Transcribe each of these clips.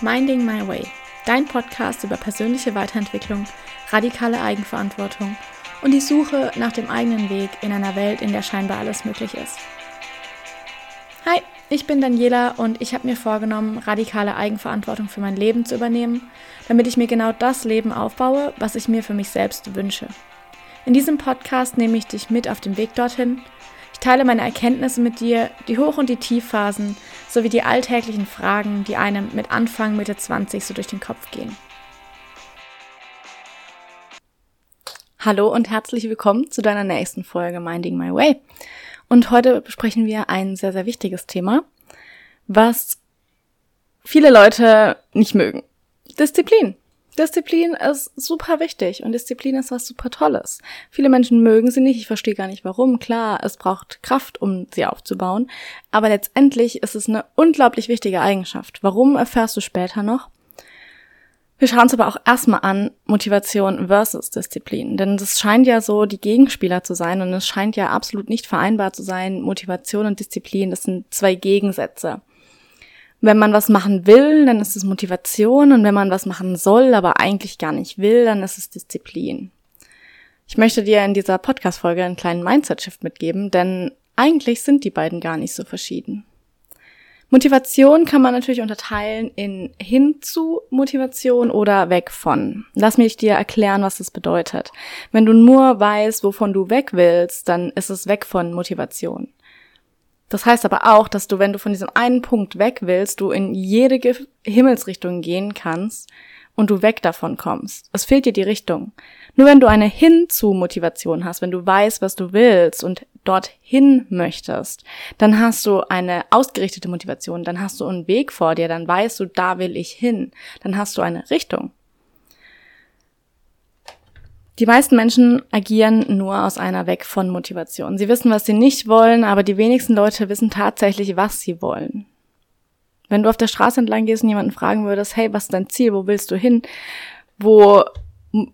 Minding My Way, dein Podcast über persönliche Weiterentwicklung, radikale Eigenverantwortung und die Suche nach dem eigenen Weg in einer Welt, in der scheinbar alles möglich ist. Hi, ich bin Daniela und ich habe mir vorgenommen, radikale Eigenverantwortung für mein Leben zu übernehmen, damit ich mir genau das Leben aufbaue, was ich mir für mich selbst wünsche. In diesem Podcast nehme ich dich mit auf dem Weg dorthin. Ich teile meine Erkenntnisse mit dir, die Hoch- und die Tiefphasen, sowie die alltäglichen Fragen, die einem mit Anfang, Mitte 20 so durch den Kopf gehen. Hallo und herzlich willkommen zu deiner nächsten Folge Minding My Way. Und heute besprechen wir ein sehr, sehr wichtiges Thema, was viele Leute nicht mögen. Disziplin. Disziplin ist super wichtig und Disziplin ist was super Tolles. Viele Menschen mögen sie nicht, ich verstehe gar nicht warum. Klar, es braucht Kraft, um sie aufzubauen, aber letztendlich ist es eine unglaublich wichtige Eigenschaft. Warum erfährst du später noch? Wir schauen uns aber auch erstmal an Motivation versus Disziplin, denn es scheint ja so die Gegenspieler zu sein und es scheint ja absolut nicht vereinbar zu sein, Motivation und Disziplin, das sind zwei Gegensätze. Wenn man was machen will, dann ist es Motivation und wenn man was machen soll, aber eigentlich gar nicht will, dann ist es Disziplin. Ich möchte dir in dieser Podcast-Folge einen kleinen Mindset-Shift mitgeben, denn eigentlich sind die beiden gar nicht so verschieden. Motivation kann man natürlich unterteilen in hin zu Motivation oder weg von. Lass mich dir erklären, was das bedeutet. Wenn du nur weißt, wovon du weg willst, dann ist es weg von Motivation. Das heißt aber auch, dass du, wenn du von diesem einen Punkt weg willst, du in jede Ge Himmelsrichtung gehen kannst und du weg davon kommst. Es fehlt dir die Richtung. Nur wenn du eine Hinzu-Motivation hast, wenn du weißt, was du willst und dorthin möchtest, dann hast du eine ausgerichtete Motivation, dann hast du einen Weg vor dir, dann weißt du, da will ich hin, dann hast du eine Richtung. Die meisten Menschen agieren nur aus einer Weg von Motivation. Sie wissen, was sie nicht wollen, aber die wenigsten Leute wissen tatsächlich, was sie wollen. Wenn du auf der Straße entlang gehst und jemanden fragen würdest, hey, was ist dein Ziel? Wo willst du hin? Wo,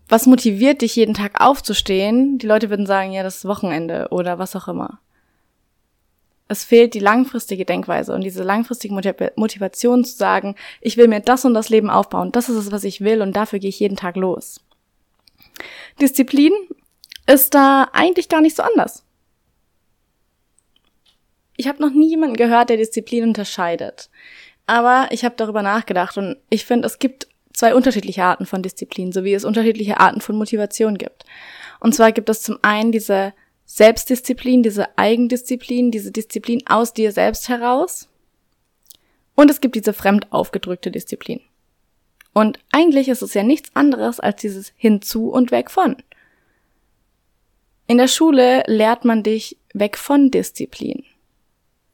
was motiviert dich jeden Tag aufzustehen? Die Leute würden sagen, ja, das ist Wochenende oder was auch immer. Es fehlt die langfristige Denkweise und diese langfristige Motivation zu sagen, ich will mir das und das Leben aufbauen, das ist es, was ich will und dafür gehe ich jeden Tag los. Disziplin ist da eigentlich gar nicht so anders. Ich habe noch nie jemanden gehört, der Disziplin unterscheidet. Aber ich habe darüber nachgedacht und ich finde, es gibt zwei unterschiedliche Arten von Disziplin, so wie es unterschiedliche Arten von Motivation gibt. Und zwar gibt es zum einen diese Selbstdisziplin, diese Eigendisziplin, diese Disziplin aus dir selbst heraus. Und es gibt diese fremd aufgedrückte Disziplin. Und eigentlich ist es ja nichts anderes als dieses hinzu und weg von. In der Schule lehrt man dich weg von Disziplin.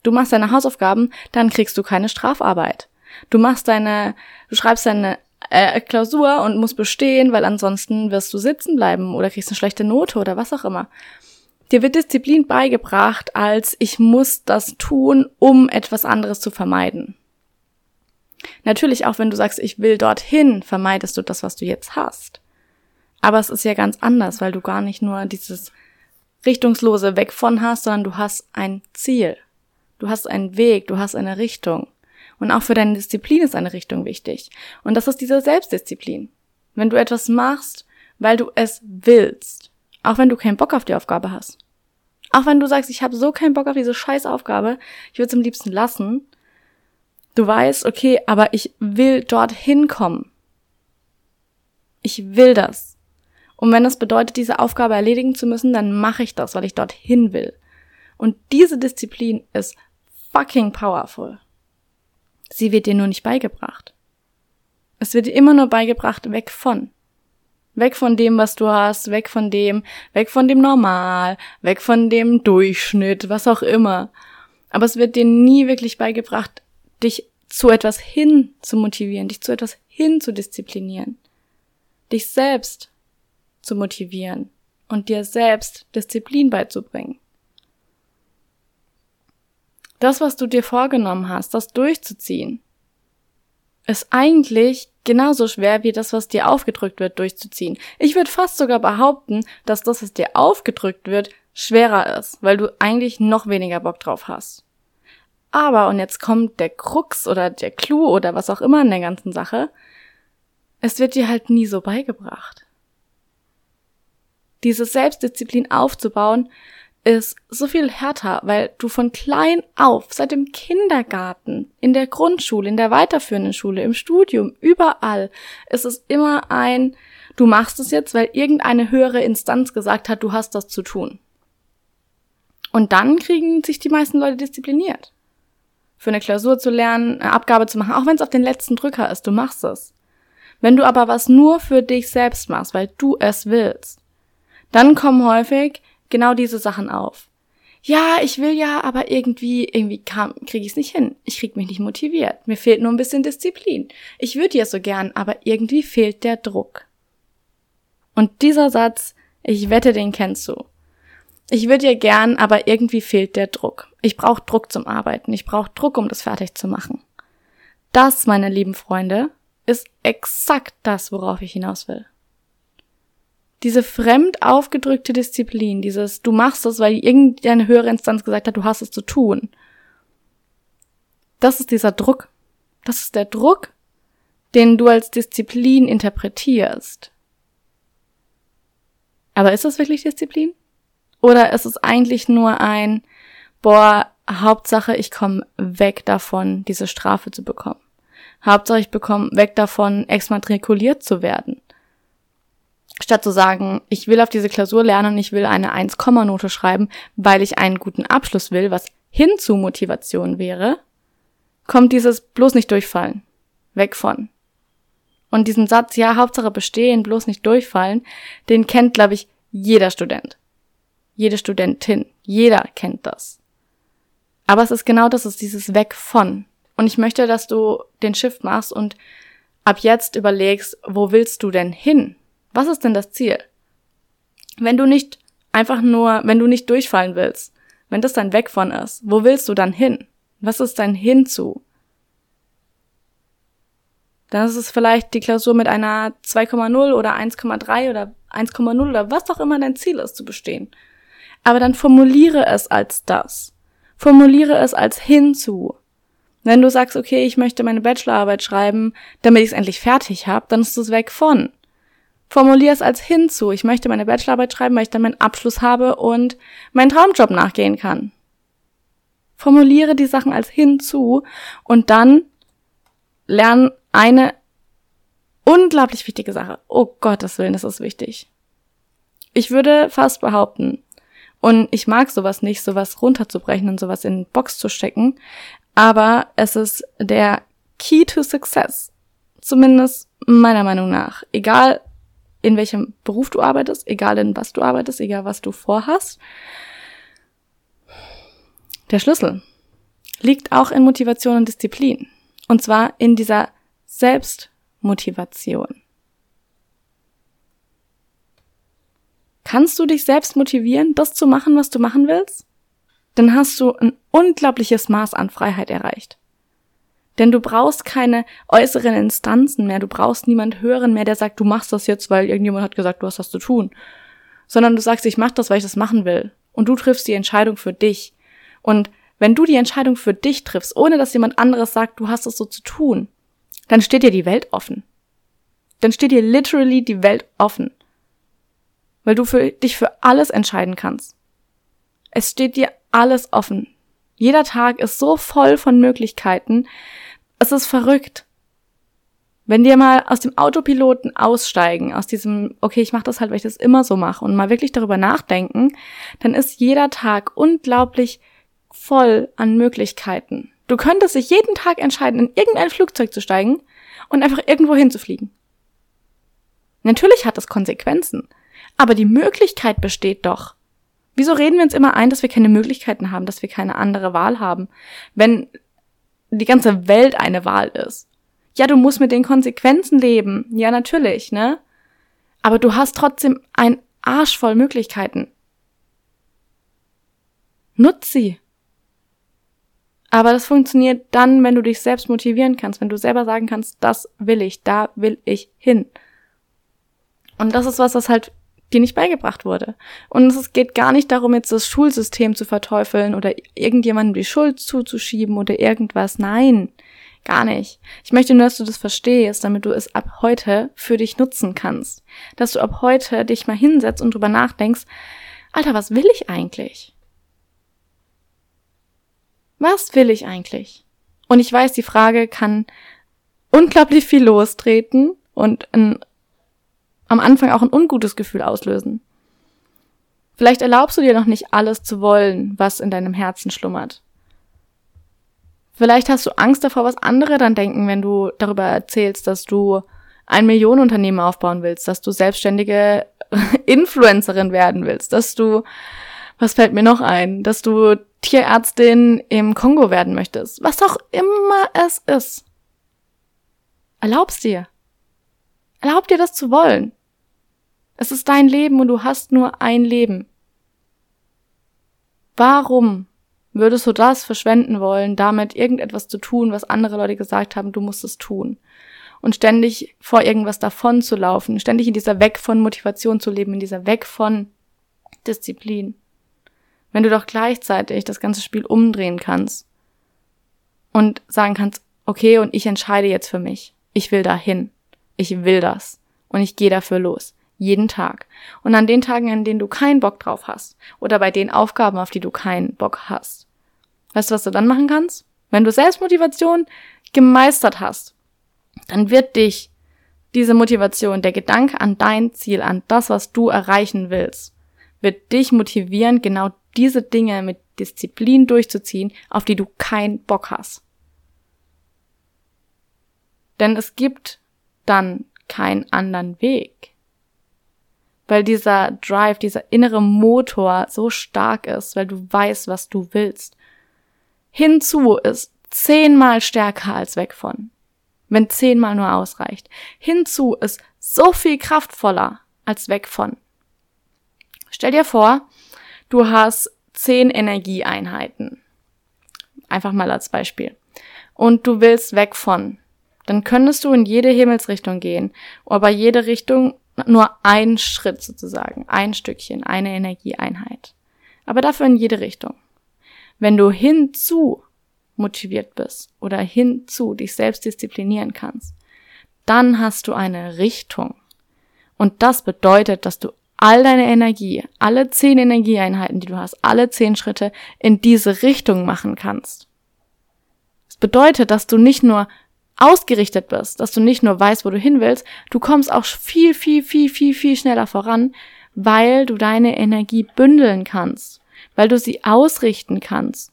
Du machst deine Hausaufgaben, dann kriegst du keine Strafarbeit. Du machst deine, du schreibst deine äh, Klausur und musst bestehen, weil ansonsten wirst du sitzen bleiben oder kriegst eine schlechte Note oder was auch immer. Dir wird Disziplin beigebracht als ich muss das tun, um etwas anderes zu vermeiden. Natürlich auch, wenn du sagst, ich will dorthin, vermeidest du das, was du jetzt hast. Aber es ist ja ganz anders, weil du gar nicht nur dieses richtungslose Weg von hast, sondern du hast ein Ziel. Du hast einen Weg, du hast eine Richtung. Und auch für deine Disziplin ist eine Richtung wichtig. Und das ist diese Selbstdisziplin. Wenn du etwas machst, weil du es willst, auch wenn du keinen Bock auf die Aufgabe hast. Auch wenn du sagst, ich habe so keinen Bock auf diese scheiß Aufgabe, ich würde es am liebsten lassen, Du weißt, okay, aber ich will dorthin kommen. Ich will das. Und wenn das bedeutet, diese Aufgabe erledigen zu müssen, dann mache ich das, weil ich dorthin will. Und diese Disziplin ist fucking powerful. Sie wird dir nur nicht beigebracht. Es wird dir immer nur beigebracht, weg von. Weg von dem, was du hast, weg von dem, weg von dem Normal, weg von dem Durchschnitt, was auch immer. Aber es wird dir nie wirklich beigebracht, dich zu etwas hin zu motivieren, dich zu etwas hin zu disziplinieren, dich selbst zu motivieren und dir selbst Disziplin beizubringen. Das, was du dir vorgenommen hast, das durchzuziehen, ist eigentlich genauso schwer wie das, was dir aufgedrückt wird, durchzuziehen. Ich würde fast sogar behaupten, dass das, was dir aufgedrückt wird, schwerer ist, weil du eigentlich noch weniger Bock drauf hast. Aber, und jetzt kommt der Krux oder der Clou oder was auch immer in der ganzen Sache, es wird dir halt nie so beigebracht. Diese Selbstdisziplin aufzubauen, ist so viel härter, weil du von klein auf, seit dem Kindergarten, in der Grundschule, in der weiterführenden Schule, im Studium, überall, ist es immer ein, du machst es jetzt, weil irgendeine höhere Instanz gesagt hat, du hast das zu tun. Und dann kriegen sich die meisten Leute diszipliniert. Für eine Klausur zu lernen, eine Abgabe zu machen, auch wenn es auf den letzten Drücker ist, du machst es. Wenn du aber was nur für dich selbst machst, weil du es willst, dann kommen häufig genau diese Sachen auf. Ja, ich will ja, aber irgendwie, irgendwie kriege ich es nicht hin. Ich krieg mich nicht motiviert. Mir fehlt nur ein bisschen Disziplin. Ich würde ja so gern, aber irgendwie fehlt der Druck. Und dieser Satz, ich wette, den kennst du. Ich würde ja gern, aber irgendwie fehlt der Druck. Ich brauche Druck zum Arbeiten. Ich brauche Druck, um das fertig zu machen. Das, meine lieben Freunde, ist exakt das, worauf ich hinaus will diese fremd aufgedrückte Disziplin, dieses du machst es, weil irgendeine höhere Instanz gesagt hat, du hast es zu tun. Das ist dieser Druck. Das ist der Druck, den du als Disziplin interpretierst. Aber ist das wirklich Disziplin? Oder ist es eigentlich nur ein, boah, Hauptsache, ich komme weg davon, diese Strafe zu bekommen. Hauptsache, ich bekomme weg davon, exmatrikuliert zu werden statt zu sagen, ich will auf diese Klausur lernen und ich will eine 1-Note schreiben, weil ich einen guten Abschluss will, was hin zu Motivation wäre, kommt dieses bloß nicht durchfallen. Weg von. Und diesen Satz, ja, Hauptsache bestehen, bloß nicht durchfallen, den kennt, glaube ich, jeder Student. Jede Studentin. Jeder kennt das. Aber es ist genau das, es ist dieses Weg von. Und ich möchte, dass du den Shift machst und ab jetzt überlegst, wo willst du denn hin? Was ist denn das Ziel? Wenn du nicht einfach nur, wenn du nicht durchfallen willst, wenn das dein Weg von ist, wo willst du dann hin? Was ist dein Hinzu? Dann ist es vielleicht die Klausur mit einer 2,0 oder 1,3 oder 1,0 oder was auch immer dein Ziel ist zu bestehen. Aber dann formuliere es als das. Formuliere es als hinzu. Wenn du sagst, okay, ich möchte meine Bachelorarbeit schreiben, damit ich es endlich fertig habe, dann ist es weg von. Formulier es als hinzu. Ich möchte meine Bachelorarbeit schreiben, weil ich dann meinen Abschluss habe und meinen Traumjob nachgehen kann. Formuliere die Sachen als hinzu und dann lern eine unglaublich wichtige Sache. Oh Gottes Willen, das ist wichtig. Ich würde fast behaupten, und ich mag sowas nicht, sowas runterzubrechen und sowas in Box zu stecken, aber es ist der Key to Success. Zumindest meiner Meinung nach. Egal, in welchem Beruf du arbeitest, egal in was du arbeitest, egal was du vorhast. Der Schlüssel liegt auch in Motivation und Disziplin. Und zwar in dieser Selbstmotivation. Kannst du dich selbst motivieren, das zu machen, was du machen willst? Dann hast du ein unglaubliches Maß an Freiheit erreicht. Denn du brauchst keine äußeren Instanzen mehr, du brauchst niemand hören mehr, der sagt, du machst das jetzt, weil irgendjemand hat gesagt, du hast das zu tun. Sondern du sagst, ich mach das, weil ich das machen will. Und du triffst die Entscheidung für dich. Und wenn du die Entscheidung für dich triffst, ohne dass jemand anderes sagt, du hast es so zu tun, dann steht dir die Welt offen. Dann steht dir literally die Welt offen. Weil du für dich für alles entscheiden kannst. Es steht dir alles offen. Jeder Tag ist so voll von Möglichkeiten, es ist verrückt. Wenn wir mal aus dem Autopiloten aussteigen, aus diesem, okay, ich mache das halt, weil ich das immer so mache und mal wirklich darüber nachdenken, dann ist jeder Tag unglaublich voll an Möglichkeiten. Du könntest dich jeden Tag entscheiden, in irgendein Flugzeug zu steigen und einfach irgendwo hinzufliegen. Natürlich hat das Konsequenzen, aber die Möglichkeit besteht doch. Wieso reden wir uns immer ein, dass wir keine Möglichkeiten haben, dass wir keine andere Wahl haben, wenn die ganze Welt eine Wahl ist. Ja, du musst mit den Konsequenzen leben. Ja, natürlich, ne? Aber du hast trotzdem ein Arsch voll Möglichkeiten. Nutz sie. Aber das funktioniert dann, wenn du dich selbst motivieren kannst, wenn du selber sagen kannst, das will ich, da will ich hin. Und das ist was, was halt dir nicht beigebracht wurde. Und es geht gar nicht darum, jetzt das Schulsystem zu verteufeln oder irgendjemandem die Schuld zuzuschieben oder irgendwas. Nein, gar nicht. Ich möchte nur, dass du das verstehst, damit du es ab heute für dich nutzen kannst. Dass du ab heute dich mal hinsetzt und drüber nachdenkst, Alter, was will ich eigentlich? Was will ich eigentlich? Und ich weiß, die Frage kann unglaublich viel lostreten und ein am Anfang auch ein ungutes Gefühl auslösen. Vielleicht erlaubst du dir noch nicht alles zu wollen, was in deinem Herzen schlummert. Vielleicht hast du Angst davor, was andere dann denken, wenn du darüber erzählst, dass du ein Millionenunternehmen aufbauen willst, dass du selbstständige Influencerin werden willst, dass du, was fällt mir noch ein, dass du Tierärztin im Kongo werden möchtest, was auch immer es ist. Erlaubst dir. Erlaub dir das zu wollen. Es ist dein Leben und du hast nur ein Leben. Warum würdest du das verschwenden wollen, damit irgendetwas zu tun, was andere Leute gesagt haben, du musst es tun? Und ständig vor irgendwas davon zu laufen, ständig in dieser Weg von Motivation zu leben, in dieser Weg von Disziplin. Wenn du doch gleichzeitig das ganze Spiel umdrehen kannst und sagen kannst, okay, und ich entscheide jetzt für mich. Ich will dahin. Ich will das. Und ich gehe dafür los. Jeden Tag. Und an den Tagen, an denen du keinen Bock drauf hast. Oder bei den Aufgaben, auf die du keinen Bock hast. Weißt du, was du dann machen kannst? Wenn du Selbstmotivation gemeistert hast, dann wird dich diese Motivation, der Gedanke an dein Ziel, an das, was du erreichen willst, wird dich motivieren, genau diese Dinge mit Disziplin durchzuziehen, auf die du keinen Bock hast. Denn es gibt dann keinen anderen Weg weil dieser Drive, dieser innere Motor so stark ist, weil du weißt, was du willst. Hinzu ist zehnmal stärker als weg von, wenn zehnmal nur ausreicht. Hinzu ist so viel kraftvoller als weg von. Stell dir vor, du hast zehn Energieeinheiten. Einfach mal als Beispiel. Und du willst weg von. Dann könntest du in jede Himmelsrichtung gehen, aber jede Richtung nur ein Schritt sozusagen, ein Stückchen, eine Energieeinheit. Aber dafür in jede Richtung. Wenn du hinzu motiviert bist oder hinzu dich selbst disziplinieren kannst, dann hast du eine Richtung. Und das bedeutet, dass du all deine Energie, alle zehn Energieeinheiten, die du hast, alle zehn Schritte in diese Richtung machen kannst. Das bedeutet, dass du nicht nur ausgerichtet bist, dass du nicht nur weißt, wo du hin willst, du kommst auch viel, viel, viel, viel, viel schneller voran, weil du deine Energie bündeln kannst, weil du sie ausrichten kannst.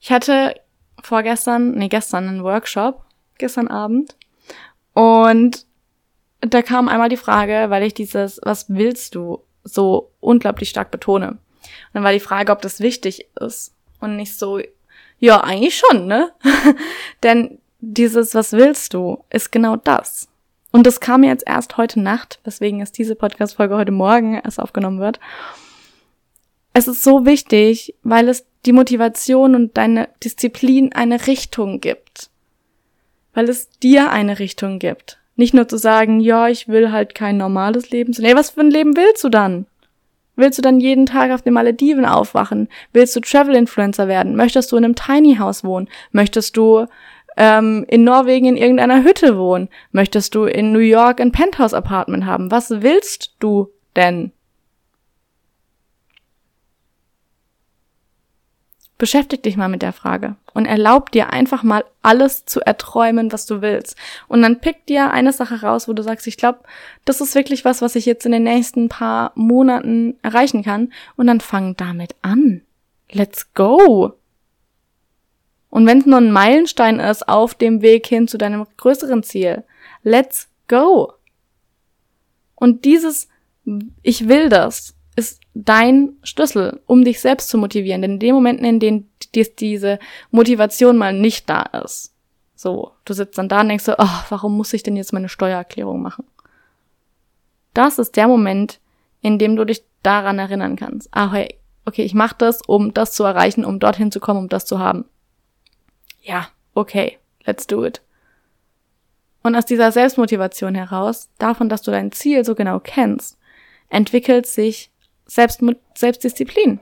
Ich hatte vorgestern, nee, gestern einen Workshop, gestern Abend, und da kam einmal die Frage, weil ich dieses, was willst du, so unglaublich stark betone. Und dann war die Frage, ob das wichtig ist und nicht so, ja, eigentlich schon, ne? Denn dieses Was willst du ist genau das. Und das kam jetzt erst heute Nacht, weswegen es diese Podcast-Folge heute Morgen erst aufgenommen wird. Es ist so wichtig, weil es die Motivation und deine Disziplin eine Richtung gibt. Weil es dir eine Richtung gibt. Nicht nur zu sagen, ja, ich will halt kein normales Leben. Nee, was für ein Leben willst du dann? Willst du dann jeden Tag auf den Malediven aufwachen? Willst du Travel-Influencer werden? Möchtest du in einem Tiny House wohnen? Möchtest du ähm, in Norwegen in irgendeiner Hütte wohnen? Möchtest du in New York ein Penthouse-Apartment haben? Was willst du denn? Beschäftig dich mal mit der Frage und erlaub dir einfach mal alles zu erträumen, was du willst. Und dann pick dir eine Sache raus, wo du sagst, ich glaube, das ist wirklich was, was ich jetzt in den nächsten paar Monaten erreichen kann. Und dann fang damit an. Let's go! Und wenn es nur ein Meilenstein ist auf dem Weg hin zu deinem größeren Ziel, let's go! Und dieses Ich will das ist dein Schlüssel, um dich selbst zu motivieren. Denn in den Momenten, in denen diese Motivation mal nicht da ist, so, du sitzt dann da und denkst so, oh, warum muss ich denn jetzt meine Steuererklärung machen? Das ist der Moment, in dem du dich daran erinnern kannst. Ah, hey, okay, ich mache das, um das zu erreichen, um dorthin zu kommen, um das zu haben. Ja, okay, let's do it. Und aus dieser Selbstmotivation heraus, davon, dass du dein Ziel so genau kennst, entwickelt sich Selbst Selbstdisziplin.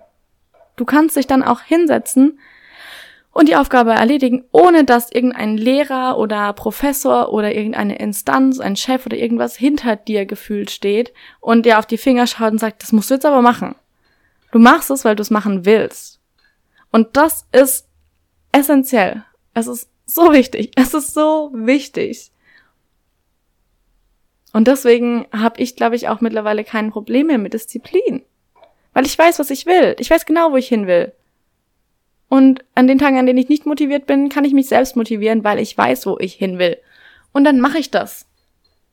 Du kannst dich dann auch hinsetzen und die Aufgabe erledigen, ohne dass irgendein Lehrer oder Professor oder irgendeine Instanz, ein Chef oder irgendwas hinter dir gefühlt steht und dir auf die Finger schaut und sagt, das musst du jetzt aber machen. Du machst es, weil du es machen willst. Und das ist essentiell. Es ist so wichtig. Es ist so wichtig. Und deswegen habe ich, glaube ich, auch mittlerweile kein Problem mehr mit Disziplin. Weil ich weiß, was ich will. Ich weiß genau, wo ich hin will. Und an den Tagen, an denen ich nicht motiviert bin, kann ich mich selbst motivieren, weil ich weiß, wo ich hin will. Und dann mache ich das.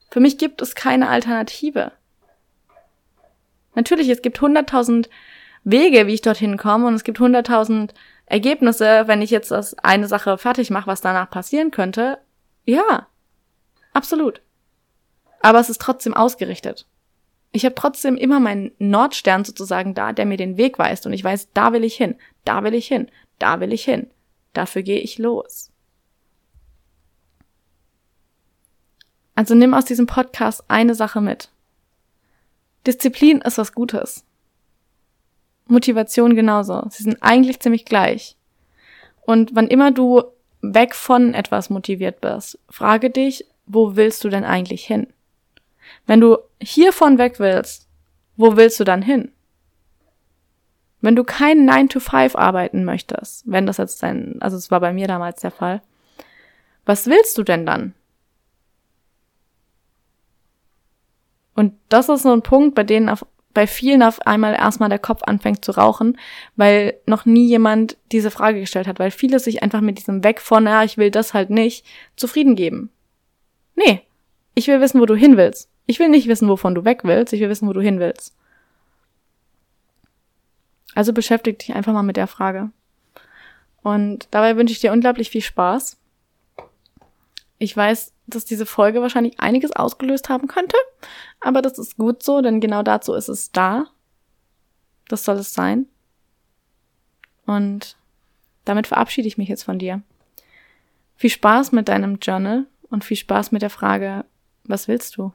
Für mich gibt es keine Alternative. Natürlich, es gibt hunderttausend Wege, wie ich dorthin komme und es gibt hunderttausend Ergebnisse, wenn ich jetzt das eine Sache fertig mache, was danach passieren könnte. Ja, absolut. Aber es ist trotzdem ausgerichtet. Ich habe trotzdem immer meinen Nordstern sozusagen da, der mir den Weg weist und ich weiß, da will ich hin, da will ich hin, da will ich hin. Dafür gehe ich los. Also nimm aus diesem Podcast eine Sache mit. Disziplin ist was Gutes. Motivation genauso. Sie sind eigentlich ziemlich gleich. Und wann immer du weg von etwas motiviert bist, frage dich, wo willst du denn eigentlich hin? Wenn du hiervon weg willst, wo willst du dann hin? Wenn du kein 9 to 5 arbeiten möchtest, wenn das jetzt dein, also es war bei mir damals der Fall, was willst du denn dann? Und das ist so ein Punkt, bei denen auf, bei vielen auf einmal erstmal der Kopf anfängt zu rauchen, weil noch nie jemand diese Frage gestellt hat, weil viele sich einfach mit diesem Weg von, ja, ich will das halt nicht, zufrieden geben. Nee, ich will wissen, wo du hin willst. Ich will nicht wissen, wovon du weg willst, ich will wissen, wo du hin willst. Also beschäftige dich einfach mal mit der Frage. Und dabei wünsche ich dir unglaublich viel Spaß. Ich weiß, dass diese Folge wahrscheinlich einiges ausgelöst haben könnte, aber das ist gut so, denn genau dazu ist es da. Das soll es sein. Und damit verabschiede ich mich jetzt von dir. Viel Spaß mit deinem Journal und viel Spaß mit der Frage, was willst du?